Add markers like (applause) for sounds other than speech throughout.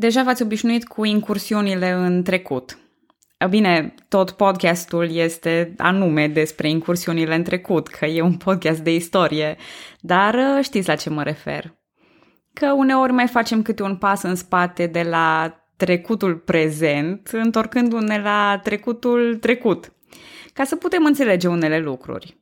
Deja v-ați obișnuit cu incursiunile în trecut. Bine, tot podcastul este anume despre incursiunile în trecut, că e un podcast de istorie, dar uh, știți la ce mă refer. Că uneori mai facem câte un pas în spate de la trecutul prezent, întorcându-ne la trecutul trecut, ca să putem înțelege unele lucruri.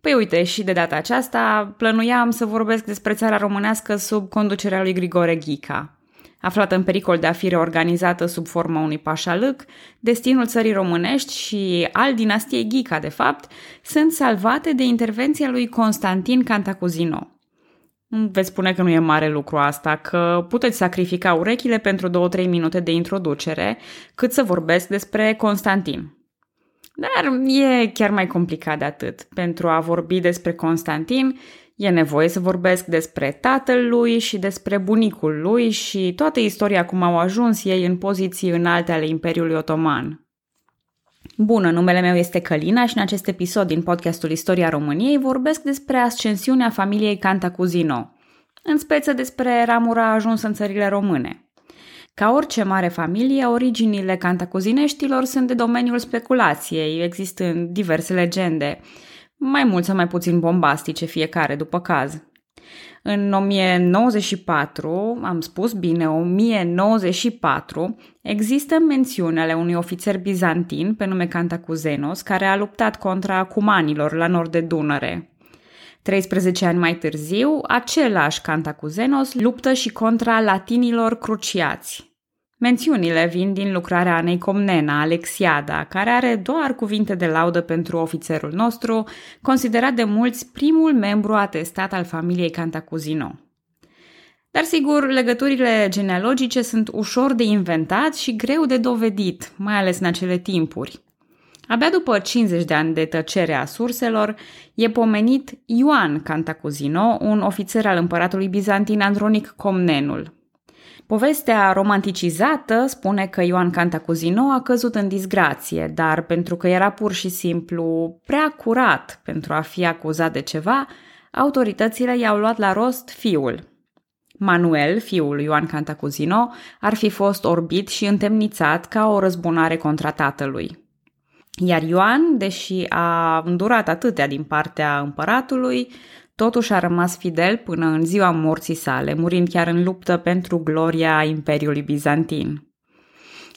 Păi uite, și de data aceasta plănuiam să vorbesc despre țara românească sub conducerea lui Grigore Ghica, aflată în pericol de a fi reorganizată sub forma unui pașalâc, destinul țării românești și al dinastiei Ghica, de fapt, sunt salvate de intervenția lui Constantin Cantacuzino. Veți spune că nu e mare lucru asta, că puteți sacrifica urechile pentru 2-3 minute de introducere, cât să vorbesc despre Constantin. Dar e chiar mai complicat de atât. Pentru a vorbi despre Constantin, E nevoie să vorbesc despre tatăl lui și despre bunicul lui și toată istoria cum au ajuns ei în poziții înalte ale Imperiului Otoman. Bună, numele meu este Călina și în acest episod din podcastul Istoria României vorbesc despre ascensiunea familiei Cantacuzino, în speță despre ramura ajuns în țările române. Ca orice mare familie, originile cantacuzineștilor sunt de domeniul speculației, existând diverse legende – mai mult sau mai puțin bombastice fiecare după caz. În 1094, am spus bine, 1094, există mențiuni ale unui ofițer bizantin pe nume Cantacuzenos, care a luptat contra cumanilor la nord de Dunăre. 13 ani mai târziu, același Cantacuzenos luptă și contra latinilor cruciați, Mențiunile vin din lucrarea Anei Comnena, Alexiada, care are doar cuvinte de laudă pentru ofițerul nostru, considerat de mulți primul membru atestat al familiei Cantacuzino. Dar sigur, legăturile genealogice sunt ușor de inventat și greu de dovedit, mai ales în acele timpuri. Abia după 50 de ani de tăcere a surselor, e pomenit Ioan Cantacuzino, un ofițer al împăratului bizantin Andronic Comnenul, Povestea romanticizată spune că Ioan Cantacuzino a căzut în disgrație, dar pentru că era pur și simplu prea curat pentru a fi acuzat de ceva, autoritățile i-au luat la rost fiul. Manuel, fiul lui Ioan Cantacuzino, ar fi fost orbit și întemnițat ca o răzbunare contra tatălui. Iar Ioan, deși a îndurat atâtea din partea împăratului, Totuși a rămas fidel până în ziua morții sale, murind chiar în luptă pentru gloria Imperiului Bizantin.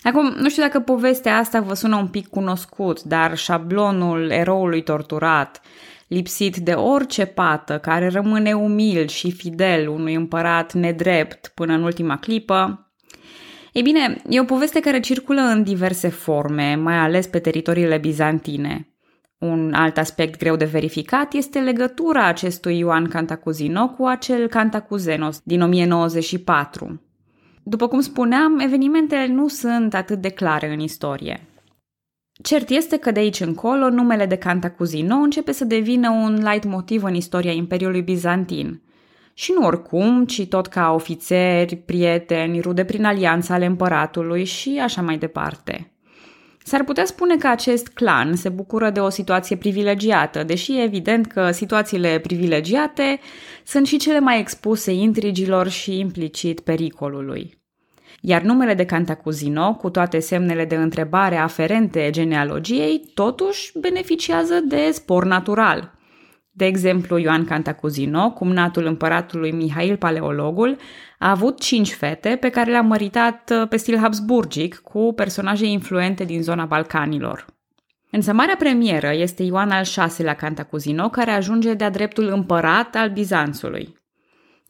Acum, nu știu dacă povestea asta vă sună un pic cunoscut, dar șablonul eroului torturat, lipsit de orice pată, care rămâne umil și fidel unui împărat nedrept până în ultima clipă, ei bine, e o poveste care circulă în diverse forme, mai ales pe teritoriile bizantine. Un alt aspect greu de verificat este legătura acestui Ioan Cantacuzino cu acel Cantacuzenos din 1094. După cum spuneam, evenimentele nu sunt atât de clare în istorie. Cert este că de aici încolo numele de Cantacuzino începe să devină un motiv în istoria Imperiului Bizantin. Și nu oricum, ci tot ca ofițeri, prieteni, rude prin alianța ale împăratului și așa mai departe. S-ar putea spune că acest clan se bucură de o situație privilegiată, deși e evident că situațiile privilegiate sunt și cele mai expuse intrigilor și implicit pericolului. Iar numele de Cantacuzino, cu toate semnele de întrebare aferente genealogiei, totuși beneficiază de spor natural – de exemplu, Ioan Cantacuzino, cumnatul împăratului Mihail Paleologul, a avut cinci fete pe care le-a măritat uh, pe stil habsburgic cu personaje influente din zona Balcanilor. Însă marea premieră este Ioan al VI-lea Cantacuzino, care ajunge de-a dreptul împărat al Bizanțului.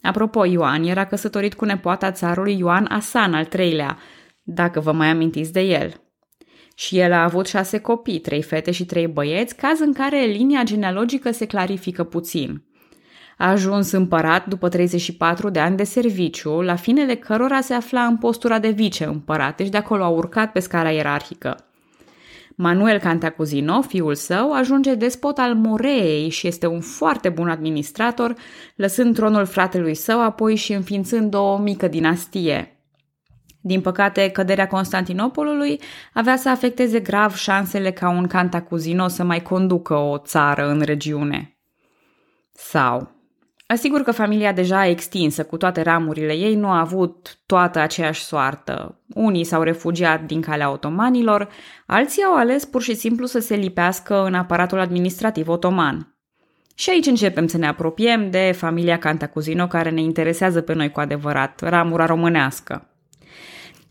Apropo, Ioan era căsătorit cu nepoata țarului Ioan Asan al III-lea, dacă vă mai amintiți de el – și el a avut șase copii, trei fete și trei băieți, caz în care linia genealogică se clarifică puțin. A ajuns împărat după 34 de ani de serviciu, la finele cărora se afla în postura de vice-împărat, deci de acolo a urcat pe scara ierarhică. Manuel Cantacuzino, fiul său, ajunge despot al Moreei și este un foarte bun administrator, lăsând tronul fratelui său apoi și înființând o mică dinastie – din păcate, căderea Constantinopolului avea să afecteze grav șansele ca un Cantacuzino să mai conducă o țară în regiune. Sau, Asigur că familia deja extinsă cu toate ramurile ei nu a avut toată aceeași soartă. Unii s-au refugiat din calea otomanilor, alții au ales pur și simplu să se lipească în aparatul administrativ otoman. Și aici începem să ne apropiem de familia Cantacuzino care ne interesează pe noi cu adevărat, ramura românească.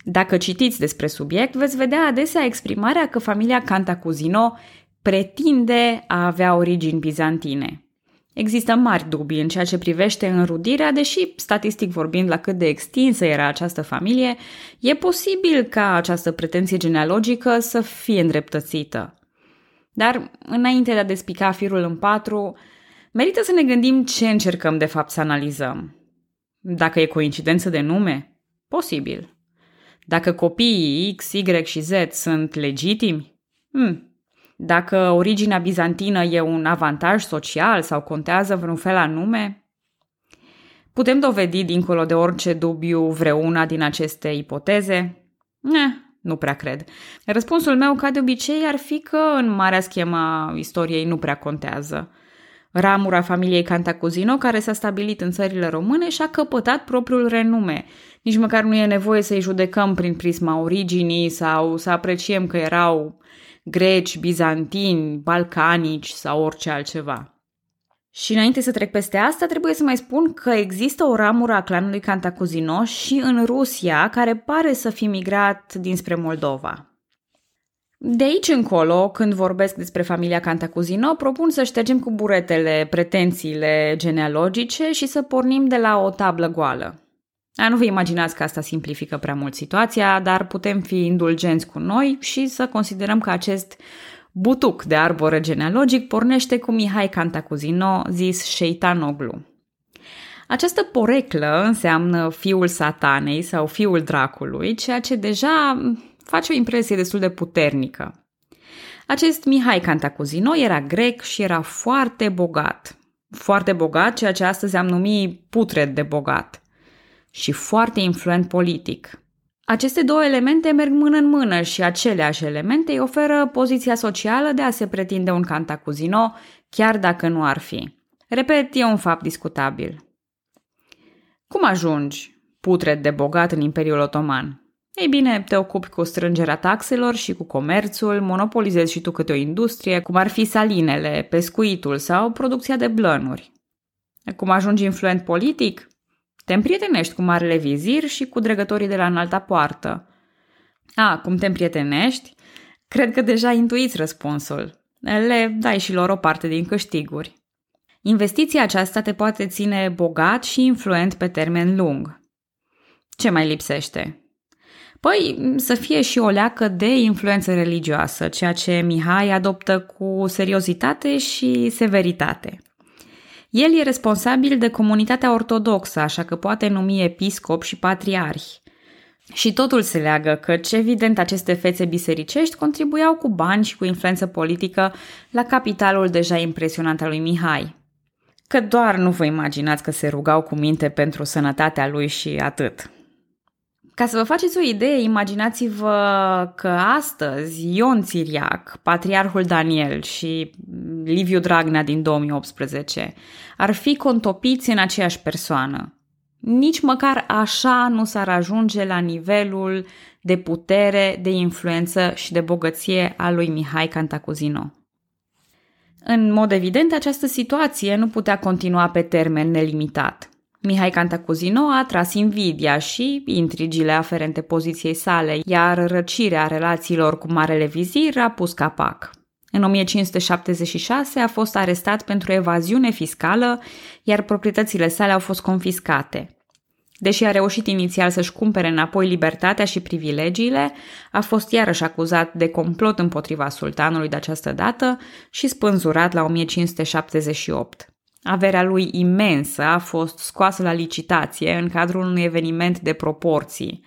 Dacă citiți despre subiect, veți vedea adesea exprimarea că familia Cantacuzino pretinde a avea origini bizantine – Există mari dubii în ceea ce privește înrudirea, deși, statistic vorbind, la cât de extinsă era această familie, e posibil ca această pretenție genealogică să fie îndreptățită. Dar, înainte de a despica firul în patru, merită să ne gândim ce încercăm de fapt să analizăm. Dacă e coincidență de nume? Posibil. Dacă copiii X, Y și Z sunt legitimi? Hmm, dacă originea bizantină e un avantaj social sau contează vreun fel anume? Putem dovedi, dincolo de orice dubiu, vreuna din aceste ipoteze? Ne, nu prea cred. Răspunsul meu, ca de obicei, ar fi că în marea schema istoriei nu prea contează. Ramura familiei Cantacuzino, care s-a stabilit în țările române, și-a căpătat propriul renume. Nici măcar nu e nevoie să-i judecăm prin prisma originii sau să apreciem că erau greci, bizantini, balcanici sau orice altceva. Și înainte să trec peste asta, trebuie să mai spun că există o ramură a clanului Cantacuzino și în Rusia, care pare să fi migrat dinspre Moldova. De aici încolo, când vorbesc despre familia Cantacuzino, propun să ștergem cu buretele pretențiile genealogice și să pornim de la o tablă goală. A, nu vă imaginați că asta simplifică prea mult situația, dar putem fi indulgenți cu noi și să considerăm că acest butuc de arbore genealogic pornește cu Mihai Cantacuzino, zis Șeitanoglu. Această poreclă înseamnă fiul satanei sau fiul dracului, ceea ce deja face o impresie destul de puternică. Acest Mihai Cantacuzino era grec și era foarte bogat. Foarte bogat, ceea ce astăzi am numit putred de bogat și foarte influent politic. Aceste două elemente merg mână în mână și aceleași elemente îi oferă poziția socială de a se pretinde un cantacuzino, chiar dacă nu ar fi. Repet, e un fapt discutabil. Cum ajungi putred de bogat în Imperiul Otoman? Ei bine, te ocupi cu strângerea taxelor și cu comerțul, monopolizezi și tu câte o industrie, cum ar fi salinele, pescuitul sau producția de blănuri. Cum ajungi influent politic? Te împrietenești cu marele vizir și cu dregătorii de la înalta poartă. A, cum te împrietenești? Cred că deja intuiți răspunsul. Le dai și lor o parte din câștiguri. Investiția aceasta te poate ține bogat și influent pe termen lung. Ce mai lipsește? Păi, să fie și o leacă de influență religioasă, ceea ce Mihai adoptă cu seriozitate și severitate. El e responsabil de comunitatea ortodoxă, așa că poate numi episcop și patriarhi. Și totul se leagă că, evident, aceste fețe bisericești contribuiau cu bani și cu influență politică la capitalul deja impresionant al lui Mihai. Că doar nu vă imaginați că se rugau cu minte pentru sănătatea lui și atât. Ca să vă faceți o idee, imaginați-vă că astăzi Ion Țiriac, Patriarhul Daniel și Liviu Dragnea din 2018 ar fi contopiți în aceeași persoană. Nici măcar așa nu s-ar ajunge la nivelul de putere, de influență și de bogăție a lui Mihai Cantacuzino. În mod evident, această situație nu putea continua pe termen nelimitat. Mihai Cantacuzino a tras invidia și intrigile aferente poziției sale, iar răcirea relațiilor cu Marele Vizir a pus capac. În 1576 a fost arestat pentru evaziune fiscală, iar proprietățile sale au fost confiscate. Deși a reușit inițial să-și cumpere înapoi libertatea și privilegiile, a fost iarăși acuzat de complot împotriva sultanului de această dată și spânzurat la 1578. Averea lui imensă a fost scoasă la licitație în cadrul unui eveniment de proporții.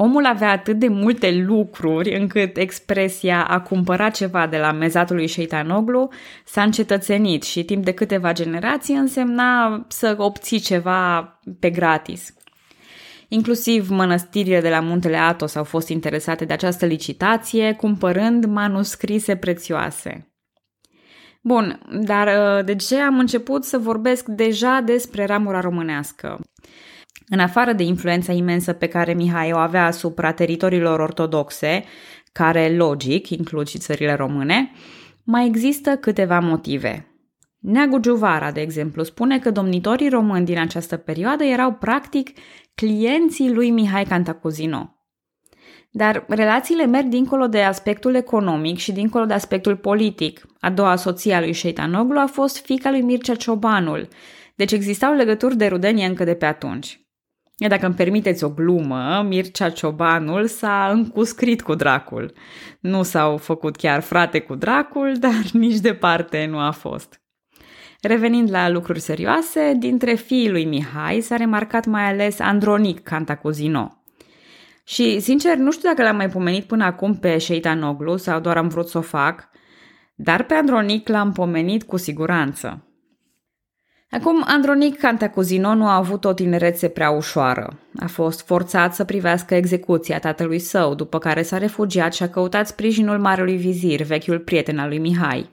Omul avea atât de multe lucruri încât expresia a cumpăra ceva de la mezatul lui Șeitanoglu s-a încetățenit și timp de câteva generații însemna să obții ceva pe gratis. Inclusiv mănăstirile de la muntele Atos au fost interesate de această licitație, cumpărând manuscrise prețioase. Bun, dar de ce am început să vorbesc deja despre ramura românească? În afară de influența imensă pe care Mihai o avea asupra teritoriilor ortodoxe, care, logic, includ și țările române, mai există câteva motive. Neagu Giuvara, de exemplu, spune că domnitorii români din această perioadă erau practic clienții lui Mihai Cantacuzino. Dar relațiile merg dincolo de aspectul economic și dincolo de aspectul politic. A doua soție a lui Șeitanoglu a fost fica lui Mircea Ciobanul, deci existau legături de rudenie încă de pe atunci. Dacă îmi permiteți o glumă, Mircea Ciobanul s-a încuscrit cu dracul. Nu s-au făcut chiar frate cu dracul, (laughs) dar nici departe nu a fost. Revenind la lucruri serioase, dintre fiii lui Mihai s-a remarcat mai ales Andronic Cantacuzino. Și, sincer, nu știu dacă l-am mai pomenit până acum pe Șeitanoglu sau doar am vrut să o fac, dar pe Andronic l-am pomenit cu siguranță. Acum, Andronic Cantacuzino nu a avut o tinerețe prea ușoară. A fost forțat să privească execuția tatălui său, după care s-a refugiat și a căutat sprijinul marelui vizir, vechiul prieten al lui Mihai.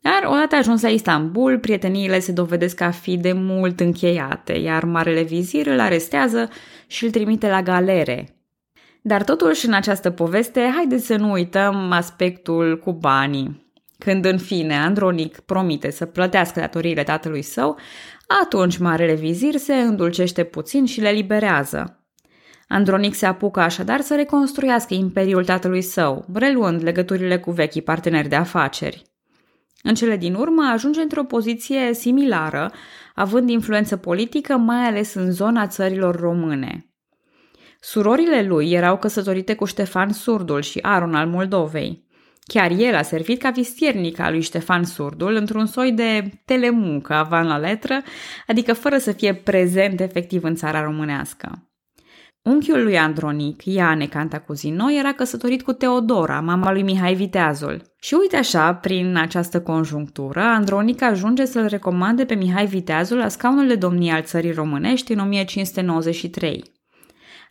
Dar odată ajuns la Istanbul, prieteniile se dovedesc a fi de mult încheiate, iar marele vizir îl arestează și îl trimite la galere. Dar totuși, în această poveste, haideți să nu uităm aspectul cu banii. Când în fine Andronic promite să plătească datoriile tatălui său, atunci marele vizir se îndulcește puțin și le liberează. Andronic se apucă așadar să reconstruiască imperiul tatălui său, reluând legăturile cu vechii parteneri de afaceri. În cele din urmă ajunge într-o poziție similară, având influență politică mai ales în zona țărilor române. Surorile lui erau căsătorite cu Ștefan Surdul și Aron al Moldovei. Chiar el a servit ca vistiernic al lui Ștefan Surdul într-un soi de telemuncă avan la letră, adică fără să fie prezent efectiv în țara românească. Unchiul lui Andronic, Iane Cantacuzino, era căsătorit cu Teodora, mama lui Mihai Viteazul. Și uite așa, prin această conjunctură, Andronic ajunge să-l recomande pe Mihai Viteazul la scaunul de domnie al țării românești în 1593.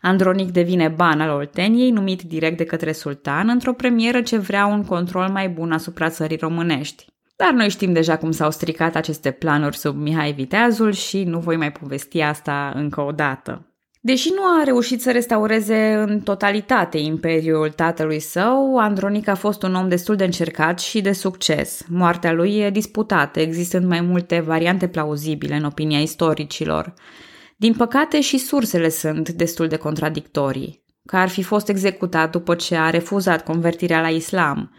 Andronic devine ban al Olteniei, numit direct de către sultan, într-o premieră ce vrea un control mai bun asupra țării românești. Dar noi știm deja cum s-au stricat aceste planuri sub Mihai Viteazul și nu voi mai povesti asta încă o dată. Deși nu a reușit să restaureze în totalitate imperiul tatălui său, Andronic a fost un om destul de încercat și de succes. Moartea lui e disputată, existând mai multe variante plauzibile în opinia istoricilor. Din păcate și sursele sunt destul de contradictorii, că ar fi fost executat după ce a refuzat convertirea la islam,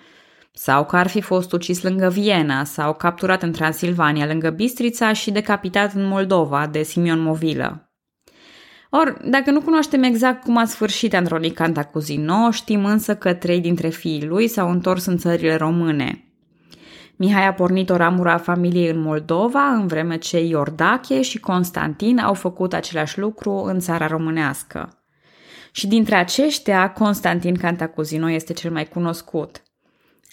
sau că ar fi fost ucis lângă Viena sau capturat în Transilvania lângă Bistrița și decapitat în Moldova de Simion Movilă. Or, dacă nu cunoaștem exact cum a sfârșit Andronic Cantacuzino, știm însă că trei dintre fiii lui s-au întors în țările române. Mihai a pornit o ramură a familiei în Moldova, în vreme ce Iordache și Constantin au făcut același lucru în țara românească. Și dintre aceștia, Constantin Cantacuzino este cel mai cunoscut.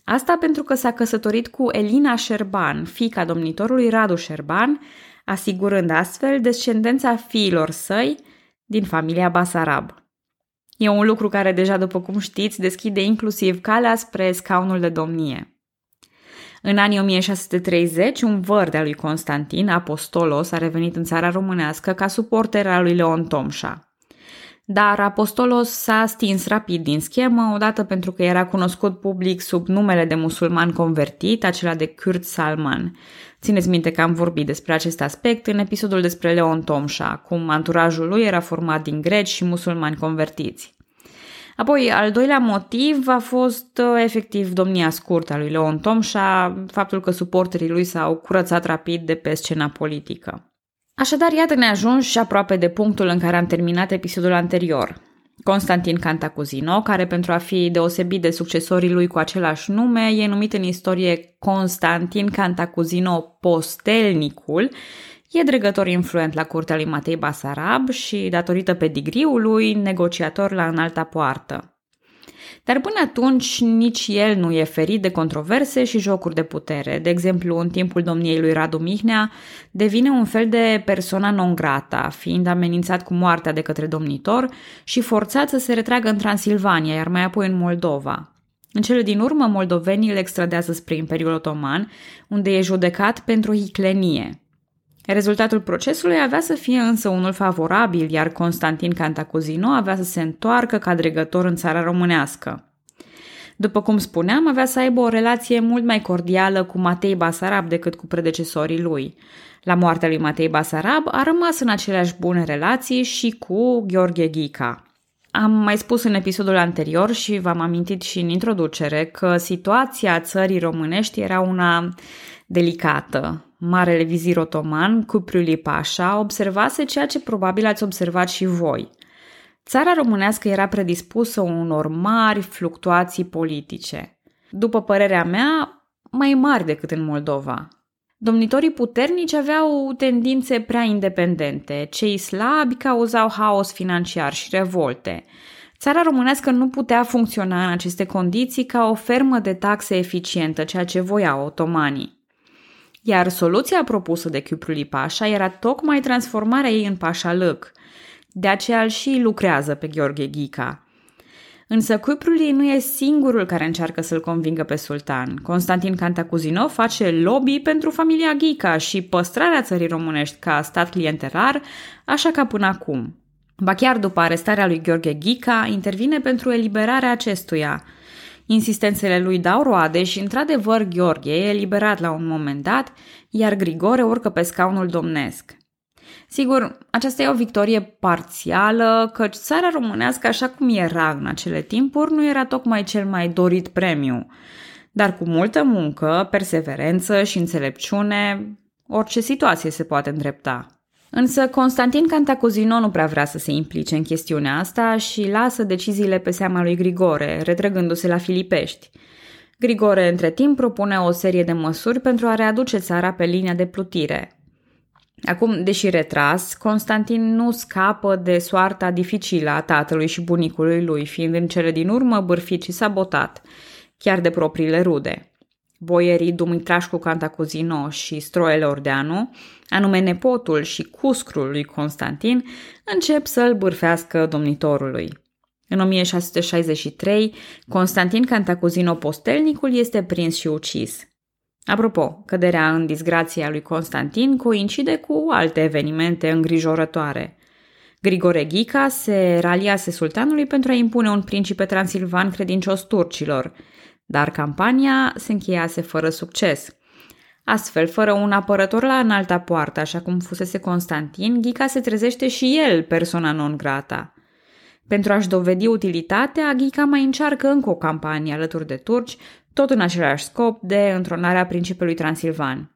Asta pentru că s-a căsătorit cu Elina Șerban, fica domnitorului Radu Șerban, asigurând astfel descendența fiilor săi, din familia Basarab. E un lucru care deja, după cum știți, deschide inclusiv calea spre scaunul de domnie. În anii 1630, un văr de-a lui Constantin, Apostolos, a revenit în țara românească ca suporter al lui Leon Tomșa. Dar Apostolos s-a stins rapid din schemă, odată pentru că era cunoscut public sub numele de musulman convertit, acela de Kurt Salman, Țineți minte că am vorbit despre acest aspect în episodul despre Leon Tomșa, cum anturajul lui era format din greci și musulmani convertiți. Apoi, al doilea motiv a fost uh, efectiv domnia scurtă a lui Leon Tomșa, faptul că suporterii lui s-au curățat rapid de pe scena politică. Așadar, iată ne ajungi și aproape de punctul în care am terminat episodul anterior. Constantin Cantacuzino, care pentru a fi deosebit de succesorii lui cu același nume, e numit în istorie Constantin Cantacuzino Postelnicul, e dregător influent la curtea lui Matei Basarab și, datorită pedigriului, negociator la înalta poartă. Dar până atunci nici el nu e ferit de controverse și jocuri de putere. De exemplu, în timpul domniei lui Radu Mihnea, devine un fel de persona non grata, fiind amenințat cu moartea de către domnitor și forțat să se retragă în Transilvania, iar mai apoi în Moldova. În cele din urmă, moldovenii îl extradează spre Imperiul Otoman, unde e judecat pentru hiclenie. Rezultatul procesului avea să fie însă unul favorabil, iar Constantin Cantacuzino avea să se întoarcă ca dregător în țara românească. După cum spuneam, avea să aibă o relație mult mai cordială cu Matei Basarab decât cu predecesorii lui. La moartea lui Matei Basarab a rămas în aceleași bune relații și cu Gheorghe Ghica. Am mai spus în episodul anterior și v-am amintit și în introducere că situația țării românești era una delicată. Marele vizir otoman, Cupriuli Pașa, observase ceea ce probabil ați observat și voi. Țara românească era predispusă unor mari fluctuații politice. După părerea mea, mai mari decât în Moldova. Domnitorii puternici aveau tendințe prea independente, cei slabi cauzau haos financiar și revolte. Țara românească nu putea funcționa în aceste condiții ca o fermă de taxe eficientă, ceea ce voiau otomanii. Iar soluția propusă de Chiuprului Pașa era tocmai transformarea ei în Pașa Lăc. De aceea îl și lucrează pe Gheorghe Ghica – Însă Cuprului nu e singurul care încearcă să-l convingă pe sultan. Constantin Cantacuzino face lobby pentru familia Ghica și păstrarea țării românești ca stat clientelar, așa ca până acum. Ba chiar după arestarea lui Gheorghe Ghica, intervine pentru eliberarea acestuia. Insistențele lui dau roade și, într-adevăr, Gheorghe e eliberat la un moment dat, iar Grigore urcă pe scaunul domnesc. Sigur, aceasta e o victorie parțială, căci țara românească, așa cum era în acele timpuri, nu era tocmai cel mai dorit premiu. Dar cu multă muncă, perseverență și înțelepciune, orice situație se poate îndrepta. Însă Constantin Cantacuzino nu prea vrea să se implice în chestiunea asta și lasă deciziile pe seama lui Grigore, retrăgându-se la Filipești. Grigore, între timp, propune o serie de măsuri pentru a readuce țara pe linia de plutire, Acum, deși retras, Constantin nu scapă de soarta dificilă a tatălui și bunicului lui, fiind în cele din urmă bârfit și sabotat, chiar de propriile rude. Boierii Dumitrașcu Cantacuzino și Stroele Ordeanu, anume nepotul și cuscrul lui Constantin, încep să-l bârfească domnitorului. În 1663, Constantin Cantacuzino Postelnicul este prins și ucis – Apropo, căderea în disgrația lui Constantin coincide cu alte evenimente îngrijorătoare. Grigore Ghica se raliase sultanului pentru a impune un principe transilvan credincios turcilor, dar campania se încheiase fără succes. Astfel, fără un apărător la înalta poartă, așa cum fusese Constantin, Ghica se trezește și el persona non grata. Pentru a-și dovedi utilitatea, Ghica mai încearcă încă o campanie alături de turci, tot în același scop de întronarea principiului Transilvan.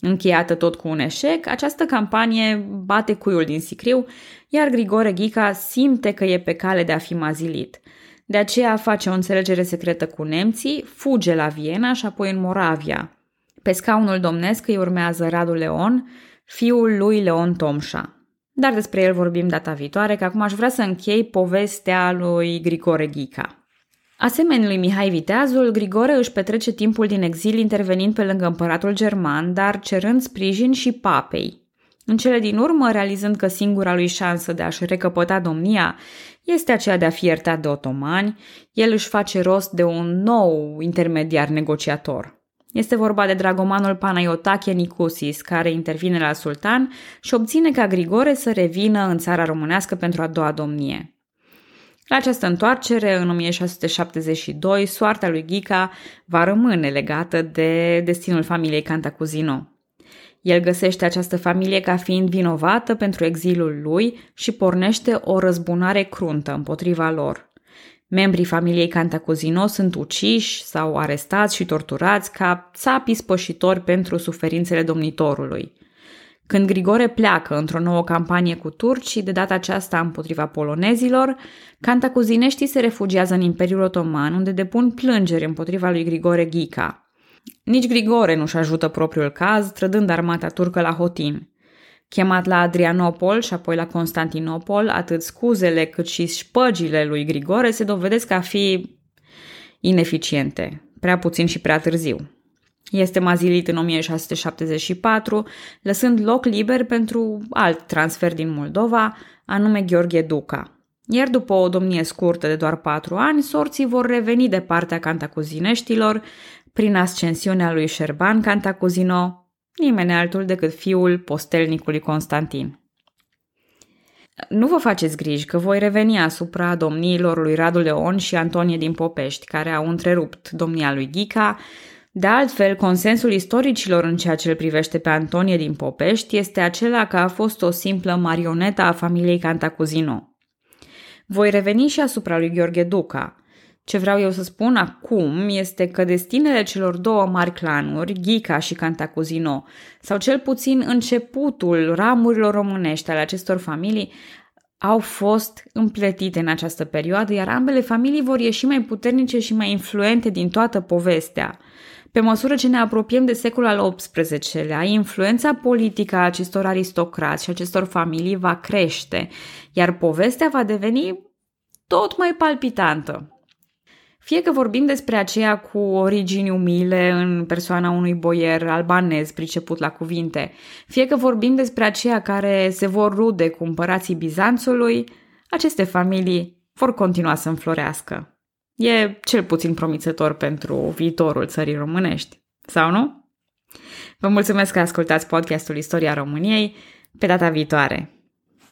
Încheiată tot cu un eșec, această campanie bate cuiul din sicriu, iar Grigore Ghica simte că e pe cale de a fi mazilit. De aceea face o înțelegere secretă cu nemții, fuge la Viena și apoi în Moravia. Pe scaunul domnesc îi urmează Radu Leon, fiul lui Leon Tomșa. Dar despre el vorbim data viitoare, că acum aș vrea să închei povestea lui Grigore Ghica. Asemenea lui Mihai Viteazul, Grigore își petrece timpul din exil intervenind pe lângă împăratul german, dar cerând sprijin și papei. În cele din urmă, realizând că singura lui șansă de a-și recăpăta domnia este aceea de a fi iertat de otomani, el își face rost de un nou intermediar negociator. Este vorba de dragomanul Panayotache Nicusis, care intervine la sultan și obține ca Grigore să revină în țara românească pentru a doua domnie. La această întoarcere, în 1672, soarta lui Ghica va rămâne legată de destinul familiei Cantacuzino. El găsește această familie ca fiind vinovată pentru exilul lui și pornește o răzbunare cruntă împotriva lor. Membrii familiei Cantacuzino sunt uciși sau arestați și torturați ca țapi spășitori pentru suferințele domnitorului. Când Grigore pleacă într-o nouă campanie cu turcii, de data aceasta împotriva polonezilor, cantacuzineștii se refugiază în Imperiul Otoman, unde depun plângeri împotriva lui Grigore Ghica. Nici Grigore nu-și ajută propriul caz, trădând armata turcă la Hotin. Chemat la Adrianopol și apoi la Constantinopol, atât scuzele cât și șpăgile lui Grigore se dovedesc a fi ineficiente, prea puțin și prea târziu. Este mazilit în 1674, lăsând loc liber pentru alt transfer din Moldova, anume Gheorghe Duca. Iar după o domnie scurtă de doar patru ani, sorții vor reveni de partea cantacuzineștilor prin ascensiunea lui Șerban Cantacuzino, nimeni altul decât fiul postelnicului Constantin. Nu vă faceți griji că voi reveni asupra domniilor lui Radu Leon și Antonie din Popești, care au întrerupt domnia lui Ghica. De altfel, consensul istoricilor în ceea ce îl privește pe Antonie din Popești este acela că a fost o simplă marionetă a familiei Cantacuzino. Voi reveni și asupra lui Gheorghe Duca. Ce vreau eu să spun acum este că destinele celor două mari clanuri, Ghica și Cantacuzino, sau cel puțin începutul ramurilor românești ale acestor familii, au fost împletite în această perioadă, iar ambele familii vor ieși mai puternice și mai influente din toată povestea. Pe măsură ce ne apropiem de secolul al XVIII-lea, influența politică a acestor aristocrați și acestor familii va crește, iar povestea va deveni tot mai palpitantă. Fie că vorbim despre aceea cu origini umile în persoana unui boier albanez priceput la cuvinte, fie că vorbim despre aceea care se vor rude cu împărații Bizanțului, aceste familii vor continua să înflorească. E cel puțin promițător pentru viitorul țării românești, sau nu? Vă mulțumesc că ascultați podcastul Istoria României. Pe data viitoare!